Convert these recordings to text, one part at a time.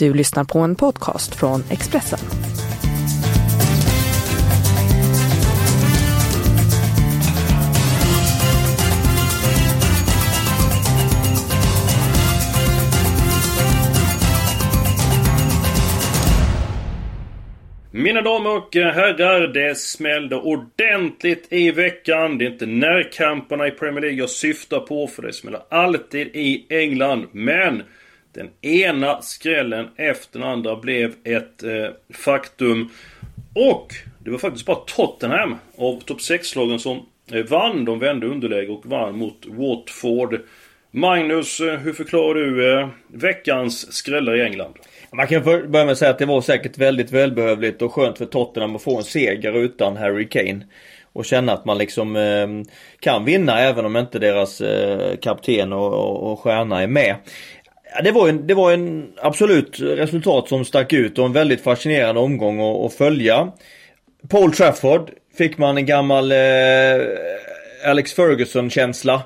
Du lyssnar på en podcast från Expressen. Mina damer och herrar, det smällde ordentligt i veckan. Det är inte närkamperna i Premier League jag syftar på, för det smäller alltid i England. Men den ena skrällen efter den andra blev ett eh, faktum. Och det var faktiskt bara Tottenham av topp 6-lagen som eh, vann. De vände underläge och vann mot Watford. Magnus, eh, hur förklarar du eh, veckans skrällar i England? Man kan börja med att säga att det var säkert väldigt välbehövligt och skönt för Tottenham att få en seger utan Harry Kane. Och känna att man liksom eh, kan vinna även om inte deras eh, kapten och, och, och stjärna är med. Ja, det var en, det var en absolut resultat som stack ut och en väldigt fascinerande omgång att, att följa. Paul Trafford fick man en gammal eh, Alex Ferguson-känsla.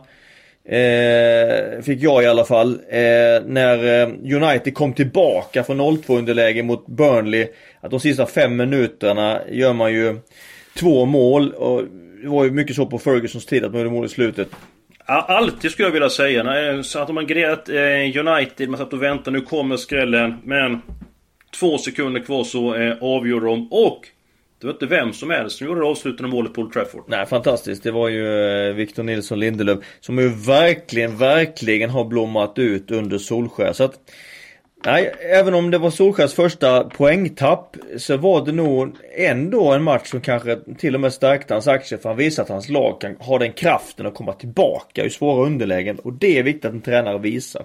Eh, fick jag i alla fall. Eh, när eh, United kom tillbaka från 0-2 underläge mot Burnley. Att de sista fem minuterna gör man ju två mål. Och det var ju mycket så på Fergusons tid att man gjorde mål i slutet. Alltid skulle jag vilja säga. Så att man grerat eh, United, man satt och väntade, nu kommer skrällen. Men två sekunder kvar så eh, de. Och det var inte vem som helst som gjorde det avslutande målet på Old Trafford. Nej, fantastiskt. Det var ju eh, Victor Nilsson Lindelöf som ju verkligen, verkligen har blommat ut under Solskär. Så att, nej, även om det var Solskärs första poängtapp så var det nog ändå en match som kanske till och med stärkte hans aktier för han visar att hans lag kan ha den kraften att komma tillbaka i svåra underlägen och det är viktigt att en tränare visar.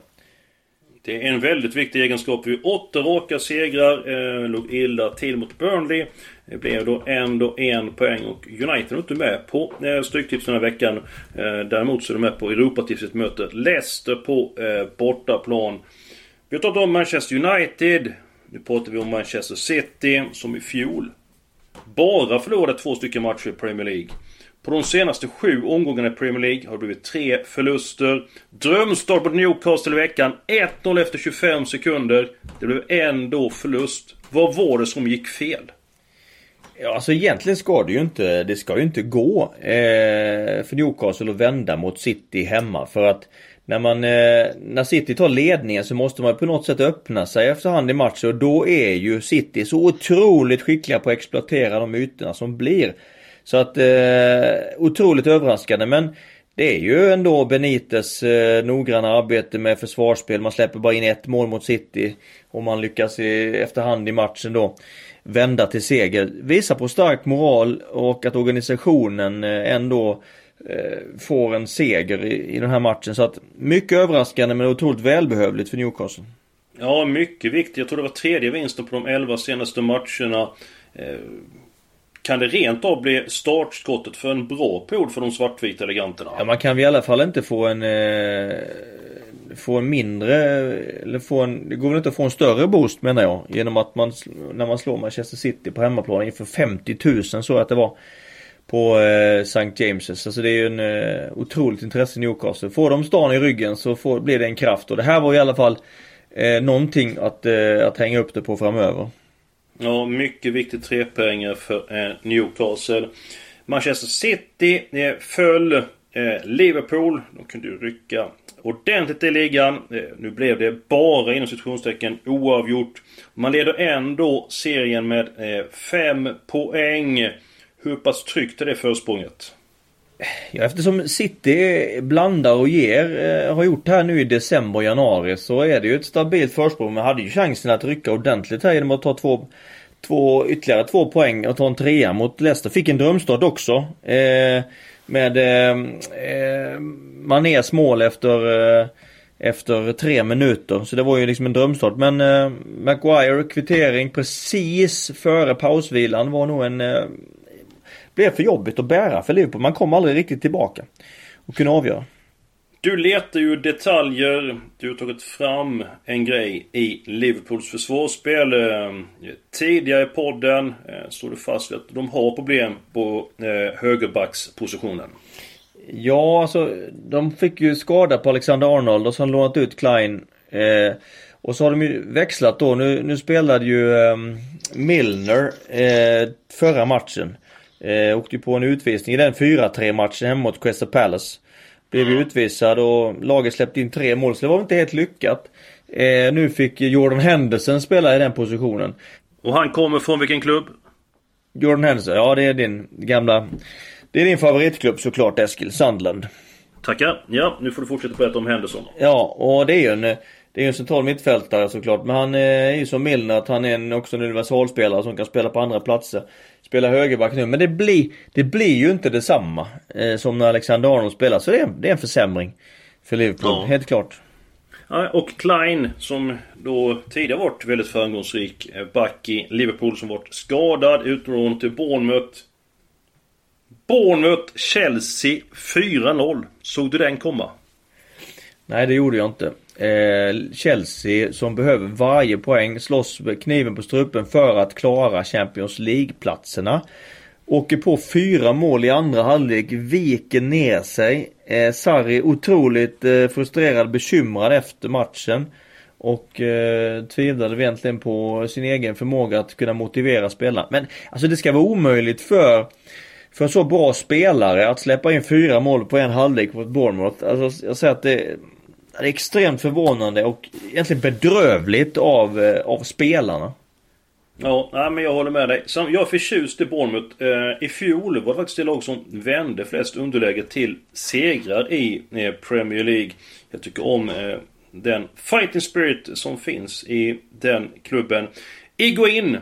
Det är en väldigt viktig egenskap. Vi åtta raka segrar. Eh, låg illa till mot Burnley. Det blev då ändå en poäng och United är inte med på eh, Stryktipset den här veckan. Eh, däremot så är de med på Europatipset möter Leicester på eh, bortaplan. Vi har tagit om Manchester United. Nu pratar vi om Manchester City som i fjol bara förlorade två stycken matcher i Premier League. På de senaste sju omgångarna i Premier League har det blivit tre förluster. Drömstart mot Newcastle i veckan. 1-0 efter 25 sekunder. Det blev ändå förlust. Vad var det som gick fel? Ja, alltså egentligen ska det ju inte, det ska ju inte gå eh, för Newcastle att vända mot City hemma. För att när man, eh, när City tar ledningen så måste man på något sätt öppna sig efterhand i matchen och då är ju City så otroligt skickliga på att exploatera de ytorna som blir. Så att eh, otroligt överraskande men det är ju ändå Benites eh, noggranna arbete med försvarsspel. Man släpper bara in ett mål mot City och man lyckas i, efterhand i matchen då vända till seger. Visar på stark moral och att organisationen eh, ändå eh, får en seger i, i den här matchen. Så att mycket överraskande men otroligt välbehövligt för Newcastle. Ja, mycket viktigt. Jag tror det var tredje vinsten på de elva senaste matcherna. Eh, kan det rent av bli startskottet för en bra period för de svartvita eleganterna? Ja, man kan i alla fall inte få en... Eh, få en mindre... Eller få en... Det går väl inte att få en större boost menar jag. Genom att man... När man slår Manchester City på hemmaplan inför 50 000 så att det var. På eh, St. James's. Alltså det är ju en eh, otroligt intresse i Newcastle. Får de stan i ryggen så får, blir det en kraft. Och det här var i alla fall eh, någonting att, eh, att hänga upp det på framöver. Ja, mycket viktigt trepoängare för eh, Newcastle. Manchester City eh, föll. Eh, Liverpool, de kunde ju rycka ordentligt i ligan. Eh, nu blev det bara inom situationstecken oavgjort. Man leder ändå serien med eh, poäng. Hur pass tryggt är det försprånget? Ja, eftersom City blandar och ger, eh, har gjort det här nu i december och januari så är det ju ett stabilt försprång. Man hade ju chansen att rycka ordentligt här genom att ta två, två ytterligare två poäng och ta en trea mot Leicester. Fick en drömstart också. Eh, med eh, eh Manés mål efter eh, efter tre minuter. Så det var ju liksom en drömstart. Men eh, Maguire kvittering precis före pausvilan var nog en eh, blev för jobbigt att bära för Liverpool. Man kom aldrig riktigt tillbaka och kunde avgöra. Du letar ju detaljer. Du har tagit fram en grej i Liverpools försvarsspel. Eh, tidigare i podden eh, stod du fast vid att de har problem på eh, högerbackspositionen. Ja, alltså de fick ju skada på Alexander Arnold och så har lånat ut Klein. Och så har de ju växlat då. Nu, nu spelade ju eh, Milner eh, förra matchen. Eh, åkte ju på en utvisning i den 4-3 matchen hemma mot Crystal Palace. Blev ju utvisad och laget släppte in tre mål så det var inte helt lyckat. Eh, nu fick Jordan Henderson spela i den positionen. Och han kommer från vilken klubb? Jordan Henderson, ja det är din gamla... Det är din favoritklubb såklart Eskil, Sandland. Tackar. Ja, nu får du fortsätta berätta om Henderson. Ja, och det är ju en... Det är en central mittfältare såklart. Men han är ju som Milner att han är en, också en universalspelare som kan spela på andra platser. Spela högerback nu. Men det blir, det blir ju inte detsamma eh, som när Alexander Arnold spelar. Så det är, det är en försämring för Liverpool. Ja. Helt klart. Ja, och Klein som då tidigare varit väldigt framgångsrik eh, back i Liverpool som varit skadad, utlånad till Bournemouth. Bournemouth, Chelsea 4-0. Såg du den komma? Nej, det gjorde jag inte. Eh, Chelsea som behöver varje poäng, slåss med kniven på strupen för att klara Champions League-platserna. Åker på fyra mål i andra halvlek, viker ner sig. Eh, Sarri otroligt eh, frustrerad, bekymrad efter matchen. Och eh, tvivlade egentligen på sin egen förmåga att kunna motivera spelarna. Men alltså det ska vara omöjligt för för en så bra spelare att släppa in fyra mål på en halvlek mot Bournemouth. Alltså jag säger att det, det är extremt förvånande och egentligen bedrövligt av, eh, av spelarna. Ja, nej, men jag håller med dig. Jag är förtjust i Bournemouth. Eh, I fjol var det faktiskt det lag som vände flest underläge till segrar i eh, Premier League. Jag tycker om den fighting spirit som finns i den klubben. Iguin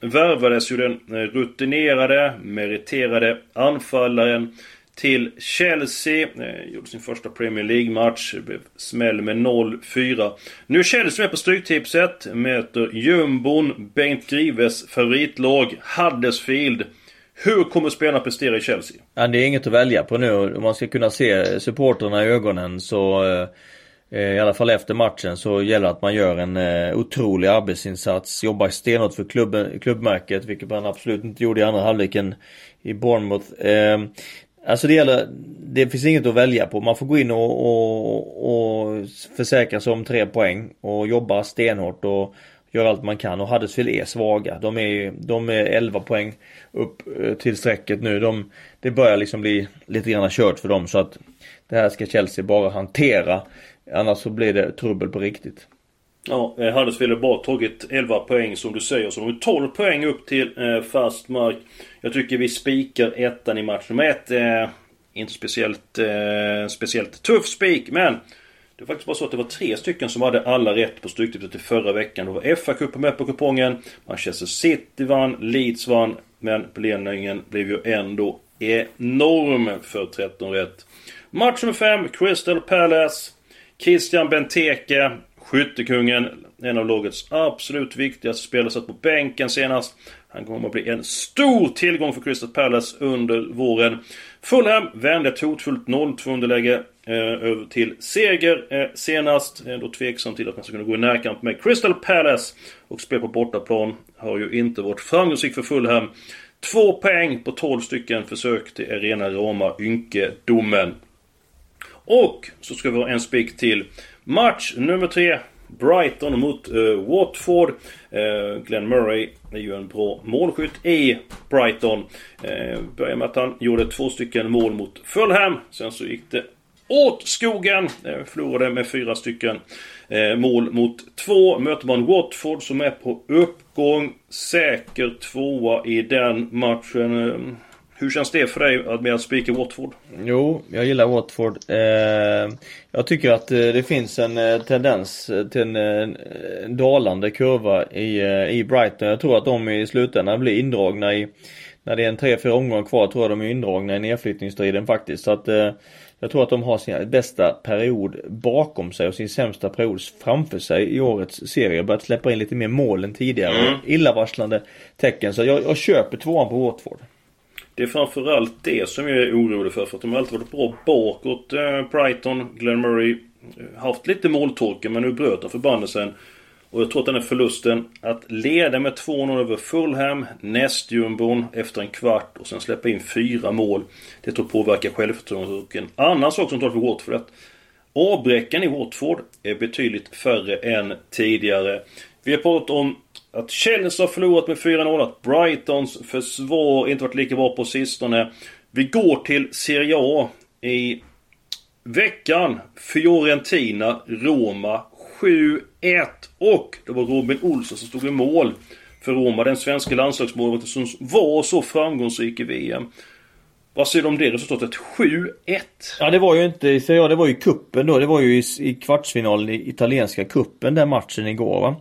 värvades ju den eh, rutinerade, meriterade anfallaren till Chelsea. Eh, gjorde sin första Premier League-match. Blev smäll med 0-4. Nu är Chelsea med på Stryktipset. Möter jumbon, Bengt Grives favoritlag, Huddersfield. Hur kommer spelarna prestera i Chelsea? Ja, det är inget att välja på nu. Om man ska kunna se supporterna i ögonen så eh, Eh, i alla fall efter matchen så gäller det att man gör en eh, otrolig arbetsinsats. Jobbar stenhårt för klubb, klubbmärket vilket man absolut inte gjorde i andra halvleken i Bournemouth. Ehm, alltså det gäller, det finns inget att välja på. Man får gå in och, och, och försäkra sig om tre poäng och jobba stenhårt och göra allt man kan. Och Huddersfield är svaga. De är, de är 11 poäng upp eh, till strecket nu. De, det börjar liksom bli lite grann kört för dem så att det här ska Chelsea bara hantera. Annars så blir det trubbel på riktigt. Ja, eh, Huddersfield har bara tagit 11 poäng som du säger. Så de har 12 poäng upp till eh, fast mark. Jag tycker vi spikar ettan i match nummer ett. Eh, inte speciellt, eh, speciellt tuff spik, men det var faktiskt bara så att det var tre stycken som hade alla rätt på Stryktipset i förra veckan. Då var FA-cupen med på kupongen. Manchester City vann, Leeds vann. Men belöningen blev ju ändå enorm för 13 rätt. Match nummer 5, Crystal Palace. Christian Benteke, skyttekungen. En av lagets absolut viktigaste spelare. Satt på bänken senast. Han kommer att bli en stor tillgång för Crystal Palace under våren. Fulham vände ett hotfullt 0-2 underläge eh, över till seger eh, senast. Eh, Ändå tveksam till att man ska kunna gå i närkamp med Crystal Palace. Och spel på bortaplan har ju inte varit framgångsrikt för Fulham. Två poäng på 12 stycken försök till är rena rama ynkedomen. Och så ska vi ha en spik till. Match nummer tre. Brighton mot uh, Watford. Uh, Glenn Murray är ju en bra målskytt i Brighton. Uh, börjar med att han gjorde två stycken mål mot Fulham. Sen så gick det åt skogen. Uh, förlorade med fyra stycken uh, mål mot två. Möter man Watford som är på uppgång. Säker tvåa i den matchen. Hur känns det för dig med att spika Watford? Jo, jag gillar Watford. Eh, jag tycker att eh, det finns en eh, tendens till en, en dalande kurva i, i Brighton. Jag tror att de i slutändan blir indragna i när det är en 3-4 omgångar kvar tror jag de är indragna i nedflyttningsstriden faktiskt. Så att jag tror att de har sin bästa period bakom sig och sin sämsta period framför sig i årets serie. Börjat släppa in lite mer mål än tidigare. Mm. Illavarslande tecken. Så jag, jag köper tvåan på Watford. Det är framförallt det som jag är orolig för. För att de har alltid varit bra bakåt. Eh, Brighton, Glenn Murray. Eh, haft lite måltorka men nu bröt de förbannelsen. Och jag tror att den här förlusten att leda med 2-0 över Fulham, nästjumbon efter en kvart och sen släppa in fyra mål. Det tror jag påverkar självförtroendet. Och en annan sak som talar för Watford att avbräckan i Watford är betydligt färre än tidigare. Vi har pratat om att Chelsea har förlorat med 4-0, att Brightons försvar inte varit lika bra på sistone. Vi går till Serie A i veckan. Fiorentina, Roma 7-1. Och det var Robin Olsson som stod i mål för Roma. Den svenska landslagsmålvakten som var så framgångsrik i VM. Vad säger du om det resultatet? 7-1? Ja det var ju inte i Serie A, det var ju kuppen då. Det var ju i, i kvartsfinalen i italienska kuppen den matchen igår va.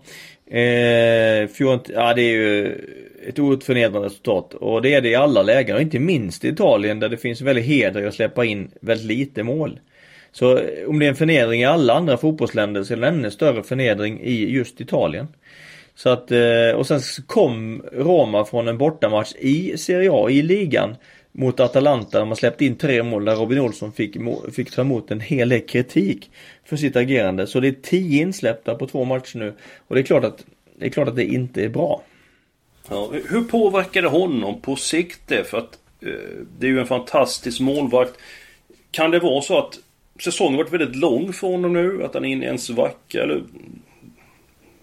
Eh, Fjort, ja det är ju ett oerhört förnedrande resultat. Och det är det i alla lägen och inte minst i Italien där det finns väldigt heder i att släppa in väldigt lite mål. Så eh, om det är en förnedring i alla andra fotbollsländer så är det en ännu större förnedring i just Italien. Så att, eh, och sen kom Roma från en bortamatch i Serie A, i ligan mot Atalanta. De har släppt in tre mål där Robin Olsson fick, fick ta emot en hel del kritik för sitt agerande. Så det är tio insläppta på två matcher nu. Och det är klart att det, är klart att det inte är bra. Ja, hur påverkar det honom på sikt det? För att eh, det är ju en fantastisk målvakt. Kan det vara så att säsongen varit väldigt lång för honom nu? Att han är inne i en svacka? Eller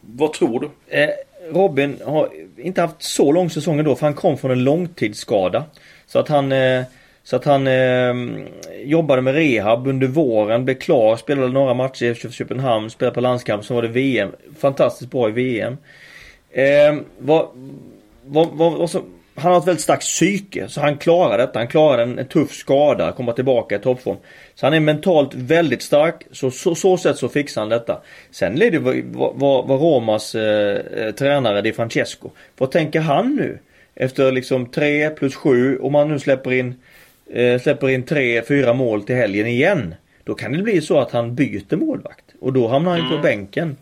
vad tror du? Eh, Robin har inte haft så lång säsong ändå för han kom från en långtidsskada. Så att han så att han eh, ehm, jobbade med rehab under våren, blev klar, spelade några matcher i Köpenhamn, spelade på landskamp, så var det VM. Fantastiskt bra i VM. Eh, vad, vad, vad, vad som, han har ett väldigt starkt psyke, så han klarar detta. Han klarar en, en tuff skada, komma tillbaka i toppform. Så han är mentalt väldigt stark, så så, så sätt så fixar han detta. Sen är det vad, vad, vad Romas eh, eh tränare Di Francesco. Vad tänker han nu? Efter liksom 3 plus 7, om man nu släpper in eh, släpper in 3-4 mål till helgen igen. Då kan det bli så att han byter målvakt. Och då hamnar han ju mm. på bänken.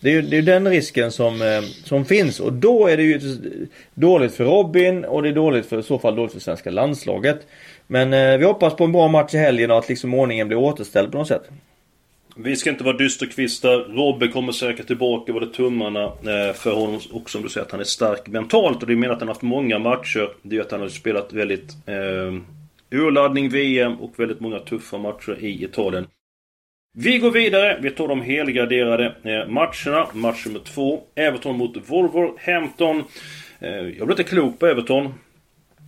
Det är ju det är den risken som, eh, som finns och då är det ju dåligt för Robin och det är dåligt för i så fall dåligt för svenska landslaget. Men eh, vi hoppas på en bra match i helgen och att liksom ordningen blir återställd på något sätt. Vi ska inte vara dysterkvistar. Robbe kommer säkert tillbaka, Både tummarna eh, för honom. Och som du säger att han är stark mentalt. Och det menar att han har haft många matcher. Det är att han har spelat väldigt eh, urladdning VM och väldigt många tuffa matcher i Italien. Vi går vidare. Vi tar de helgraderade eh, matcherna. Match nummer två. Everton mot Wolverhampton. Eh, jag blev inte klok på Everton.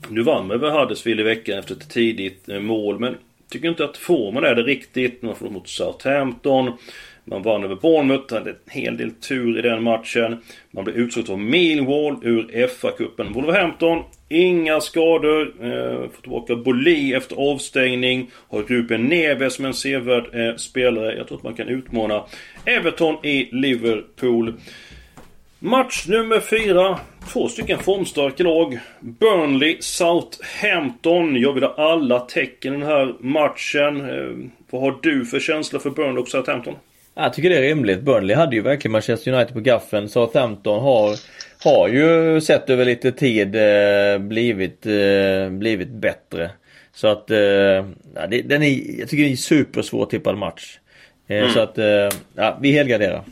Nu vann vi över Huddersfield i veckan efter ett tidigt mål. Men tycker inte att formen är det riktigt. Man får mot Southampton. Man vann över Bournemouth, hade en hel del tur i den matchen. Man blev utsatt av Millwall ur FA-cupen. Wolverhampton, inga skador. Eh, får tillbaka Boli efter avstängning. Har Ruben Neves som en sevärd eh, spelare. Jag tror att man kan utmana Everton i Liverpool. Match nummer fyra. Två stycken formstarka lag. Burnley, Southampton. Jag vill ha alla tecken i den här matchen. Eh, vad har du för känsla för Burnley och Southampton? Jag tycker det är rimligt. Burnley hade ju verkligen Manchester United på gaffeln. Southampton har, har ju sett över lite tid eh, blivit, eh, blivit bättre. Så att, eh, den är, jag tycker det är en supersvår tippad match. Eh, mm. Så att, eh, ja, vi helgarderar.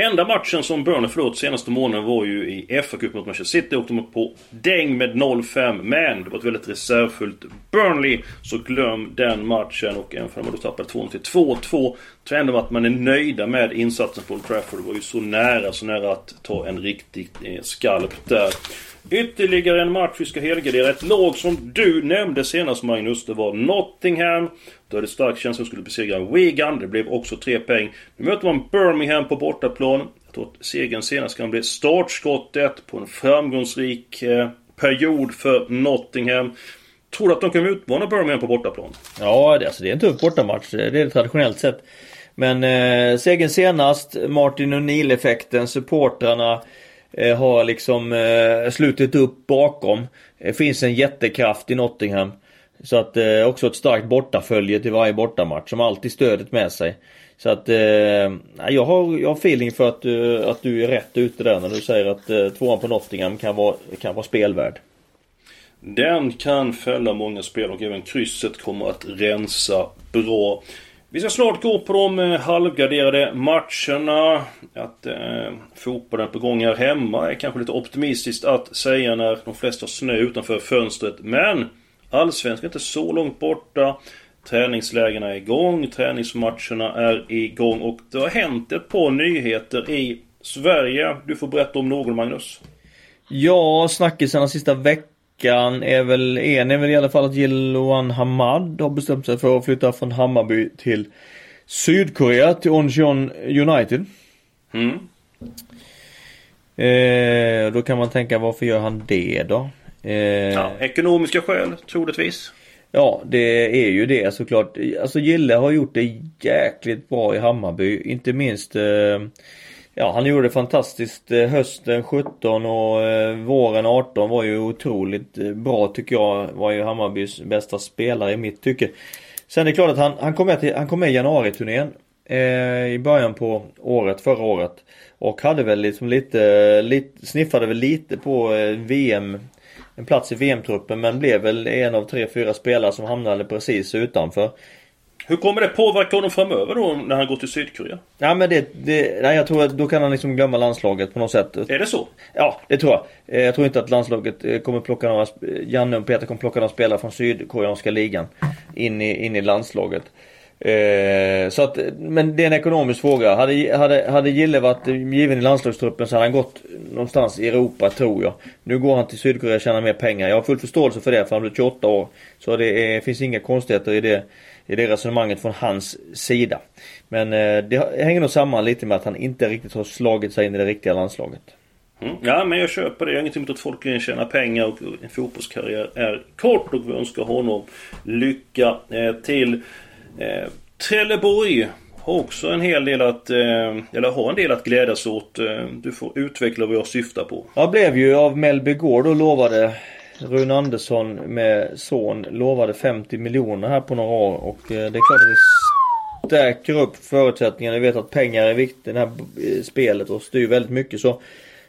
Enda matchen som Burnley förlåt senaste månaden var ju i FA-cupen mot Manchester City. Åkte de på däng med 0-5. Men det var ett väldigt reservfullt Burnley. Så glöm den matchen. Och även om man då tappade 2 till 2-2. Tror ändå att man är nöjda med insatsen på Old Trafford. Det var ju så nära, så nära att ta en riktig eh, skalp där. Ytterligare en match vi ska helgardera. Ett lag som du nämnde senast Magnus. Det var Nottingham. Då hade stark känsla att skulle besegra Wigan. Det blev också tre poäng. Nu möter man Birmingham på bortaplan. Jag tror att segern senast kan bli startskottet på en framgångsrik eh, period för Nottingham. Tror du att de kan utmana Birmingham på bortaplan? Ja, det, alltså, det är en tuff bortamatch. Det är det traditionellt sett. Men eh, segern senast, Martin O'Neill-effekten, supportrarna Eh, har liksom eh, slutit upp bakom. Det finns en jättekraft i Nottingham. Så att eh, också ett starkt bortafölje till varje bortamatch som alltid stödet med sig. Så att eh, jag, har, jag har feeling för att, uh, att du är rätt ute där när du säger att uh, tvåan på Nottingham kan vara, kan vara spelvärd. Den kan fälla många spel och även krysset kommer att rensa bra. Vi ska snart gå på de eh, halvgarderade matcherna. Att eh, fotbollen på gång här hemma är kanske lite optimistiskt att säga när de flesta har snö utanför fönstret. Men Allsvenskan är inte så långt borta. Träningslägena är igång, träningsmatcherna är igång och det har hänt ett par nyheter i Sverige. Du får berätta om någon Magnus. Ja, snackisarna sista veckan är väl, en är väl i alla fall att Jiloan Hamad har bestämt sig för att flytta från Hammarby till Sydkorea, till Oncheon United. Mm. Eh, då kan man tänka varför gör han det då? Eh, ja, ekonomiska skäl troligtvis. Ja, det är ju det såklart. Alltså Gille har gjort det jäkligt bra i Hammarby. Inte minst eh, Ja, han gjorde det fantastiskt eh, hösten 17 och eh, våren 18 var ju otroligt eh, bra tycker jag. Var ju Hammarbys bästa spelare i mitt tycke. Sen är det klart att han, han kom med, till, han kom med i januariturnén eh, i början på året, förra året. Och hade väl liksom lite, lite sniffade väl lite på VM en plats i VM-truppen men blev väl en av tre, fyra spelare som hamnade precis utanför. Hur kommer det påverka honom framöver då när han går till Sydkorea? Ja men det, det nej jag tror att då kan han liksom glömma landslaget på något sätt. Är det så? Ja, det tror jag. Eh, jag tror inte att landslaget eh, kommer plocka några, Janne och Peter kommer plocka några spelare från Sydkoreanska ligan in i, in i landslaget. Eh, så att, men det är en ekonomisk fråga. Hade, hade, hade Gille varit given i landslagstruppen så hade han gått någonstans i Europa tror jag. Nu går han till Sydkorea och tjänar mer pengar. Jag har full förståelse för det för han blir 28 år. Så det är, finns inga konstigheter i det, i det resonemanget från hans sida. Men eh, det hänger nog samman lite med att han inte riktigt har slagit sig in i det riktiga landslaget. Mm. Ja men jag köper det. Jag har ingenting emot att folk tjänar pengar och en fotbollskarriär är kort och vi önskar honom lycka eh, till. Eh, Trelleborg har också en hel del att, eh, eller har en del att glädjas åt. Eh, du får utveckla vad jag syftar på. Jag blev ju av Mellby Gård och lovade Rune Andersson med son lovade 50 miljoner här på några år och eh, det är klart att det stärker upp förutsättningarna. Vi vet att pengar är viktigt i det här eh, spelet och styr väldigt mycket så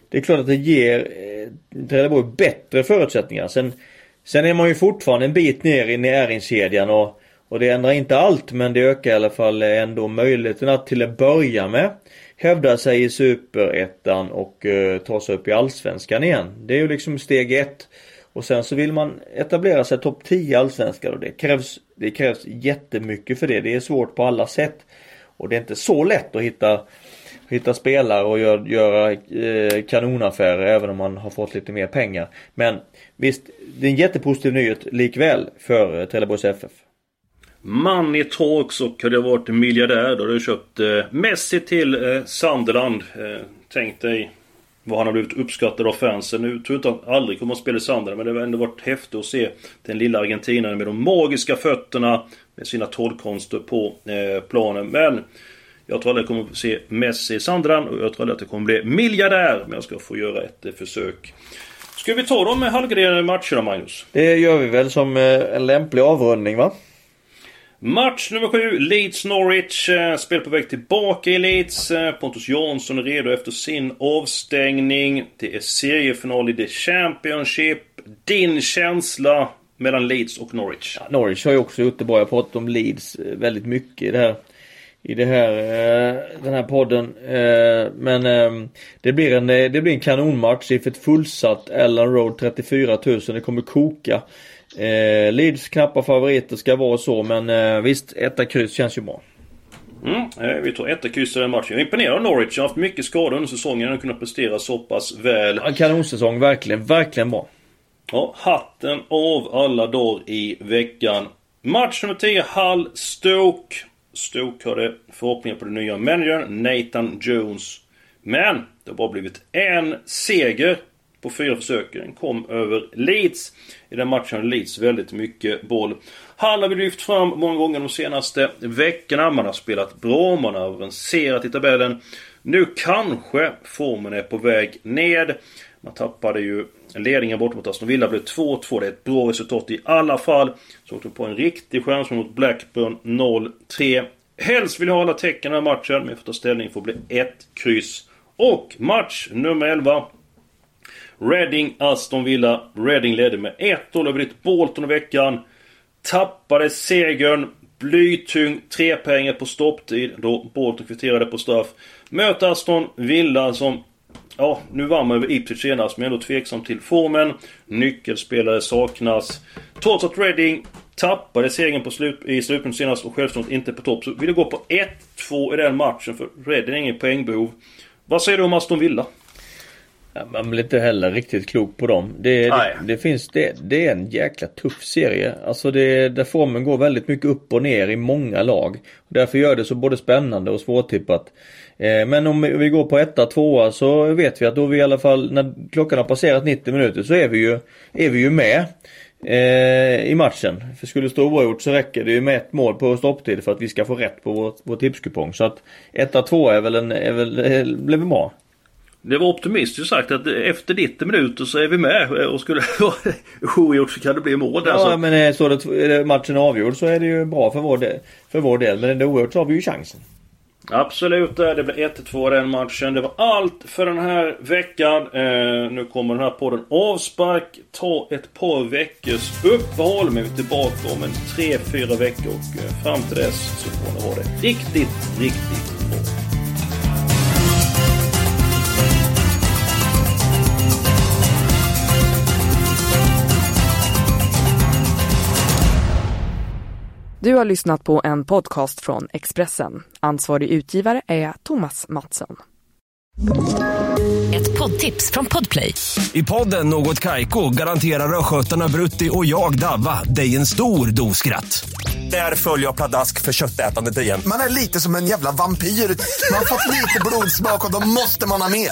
det är klart att det ger eh, Trelleborg bättre förutsättningar. Sen, sen är man ju fortfarande en bit ner i näringskedjan och och det ändrar inte allt men det ökar i alla fall ändå möjligheten att till att börja med hävda sig i superettan och eh, ta sig upp i allsvenskan igen. Det är ju liksom steg ett. Och sen så vill man etablera sig topp 10 i allsvenskan och det krävs, det krävs jättemycket för det. Det är svårt på alla sätt. Och det är inte så lätt att hitta hitta spelare och gör, göra eh, kanonaffärer även om man har fått lite mer pengar. Men visst, det är en jättepositiv nyhet likväl för eh, Trelleborgs FF. Money Talks och hade jag varit miljardär då hade jag köpt eh, Messi till eh, Sunderland. Eh, tänk dig vad han har blivit uppskattad av fansen. Nu tror jag inte att han aldrig kommer att spela i Sunderland men det har ändå varit häftigt att se den lilla argentinaren med de magiska fötterna med sina trollkonster på eh, planen. Men jag tror aldrig jag kommer att se Messi i Sunderland och jag tror aldrig att jag kommer bli miljardär. Men jag ska få göra ett eh, försök. Ska vi ta de halvgraderade matcherna Magnus? Det gör vi väl som eh, en lämplig avrundning va? Match nummer 7, Leeds-Norwich. Eh, spel på väg tillbaka i Leeds. Eh, Pontus Jansson är redo efter sin avstängning. Det är seriefinal i The Championship. Din känsla mellan Leeds och Norwich? Ja, Norwich har ju också gjort det bra. Jag har pratat om Leeds eh, väldigt mycket i det här i det här, den här podden. Men ehm, det blir en, det blir en kanonmatch i ett fullsatt Ellen Road 34 000. Det kommer koka. Eh, Leeds knappa favoriter ska vara så men eh, visst, etta kryss känns ju bra. Mm, eh, vi tar etta kryss i den matchen. Jag är imponerad av Norwich. Jag har haft mycket skador under säsongen och kunnat prestera så pass väl. En kanonsäsong, verkligen, verkligen bra. Ja, hatten av alla dagar i veckan. Match nummer 10, Hull Stoke. Stoke hade förhoppningar på den nya managern Nathan Jones. Men det har bara blivit en seger på fyra försök. Den kom över Leeds. I den matchen hade Leeds väldigt mycket boll. Hall har vi lyft fram många gånger de senaste veckorna. Man har spelat bra, man har avancerat i tabellen. Nu kanske formen är på väg ned. Man tappade ju ledningen bort mot Aston Villa. blev 2-2. Det är ett bra resultat i alla fall. Så åkte på en riktig chans mot Blackburn 0-3. Helst vill jag ha alla tecken i den här matchen. Men jag får ta ställning för att bli ett kryss. Och match nummer 11. Reading, Aston Villa. Reading ledde med 1-0 över ditt Bolton i veckan. Tappade segern. Blytung trepoängare på stopptid då Bolton kvitterade på straff. Möter Aston Villa som Ja, nu vann man över Ipswich senast men ändå tveksam till formen. Nyckelspelare saknas. Trots att Reading Tappade segern på slut, i slutminuten senast och självförtroendet inte på topp. Så vill du gå på 1-2 i den matchen för Reading är inget poängbehov. Vad säger du om Aston Villa? Man blir inte heller riktigt klok på dem. Det, det, det, finns, det, det, är en jäkla tuff serie. Alltså det, där formen går väldigt mycket upp och ner i många lag. Därför gör det så både spännande och svårtippat. Eh, men om vi går på etta, tvåa så vet vi att då vi i alla fall när klockan har passerat 90 minuter så är vi ju, är vi ju med. Eh, i matchen. För skulle det stå oavgjort så räcker det ju med ett mål på stopptid för att vi ska få rätt på vår, vår tipskupong. Så att 1-2 är väl en, är väl, är, blev bra. Det var optimistiskt sagt att efter 90 minuter så är vi med och skulle det oavgjort så kan det bli mål där. Ja så. men är, så är matchen avgjord så är det ju bra för vår del. För vår del. Men det oavgjort så har vi ju chansen. Absolut, det blev 1-2 den matchen. Det var allt för den här veckan. Eh, nu kommer den här podden avspark. Ta ett par veckors uppehåll. Men vi är tillbaka om en 3-4 veckor. Och eh, fram till dess så får ni ha det riktigt, riktigt Du har lyssnat på en podcast från Expressen. Ansvarig utgivare är Thomas Mattsson. Ett poddtips från Podplay. I podden Något Kaiko garanterar östgötarna Brutti och jag, Davva, dig en stor dos skratt. Där följer jag pladask för köttätandet igen. Man är lite som en jävla vampyr. Man har fått lite blodsmak och då måste man ha mer.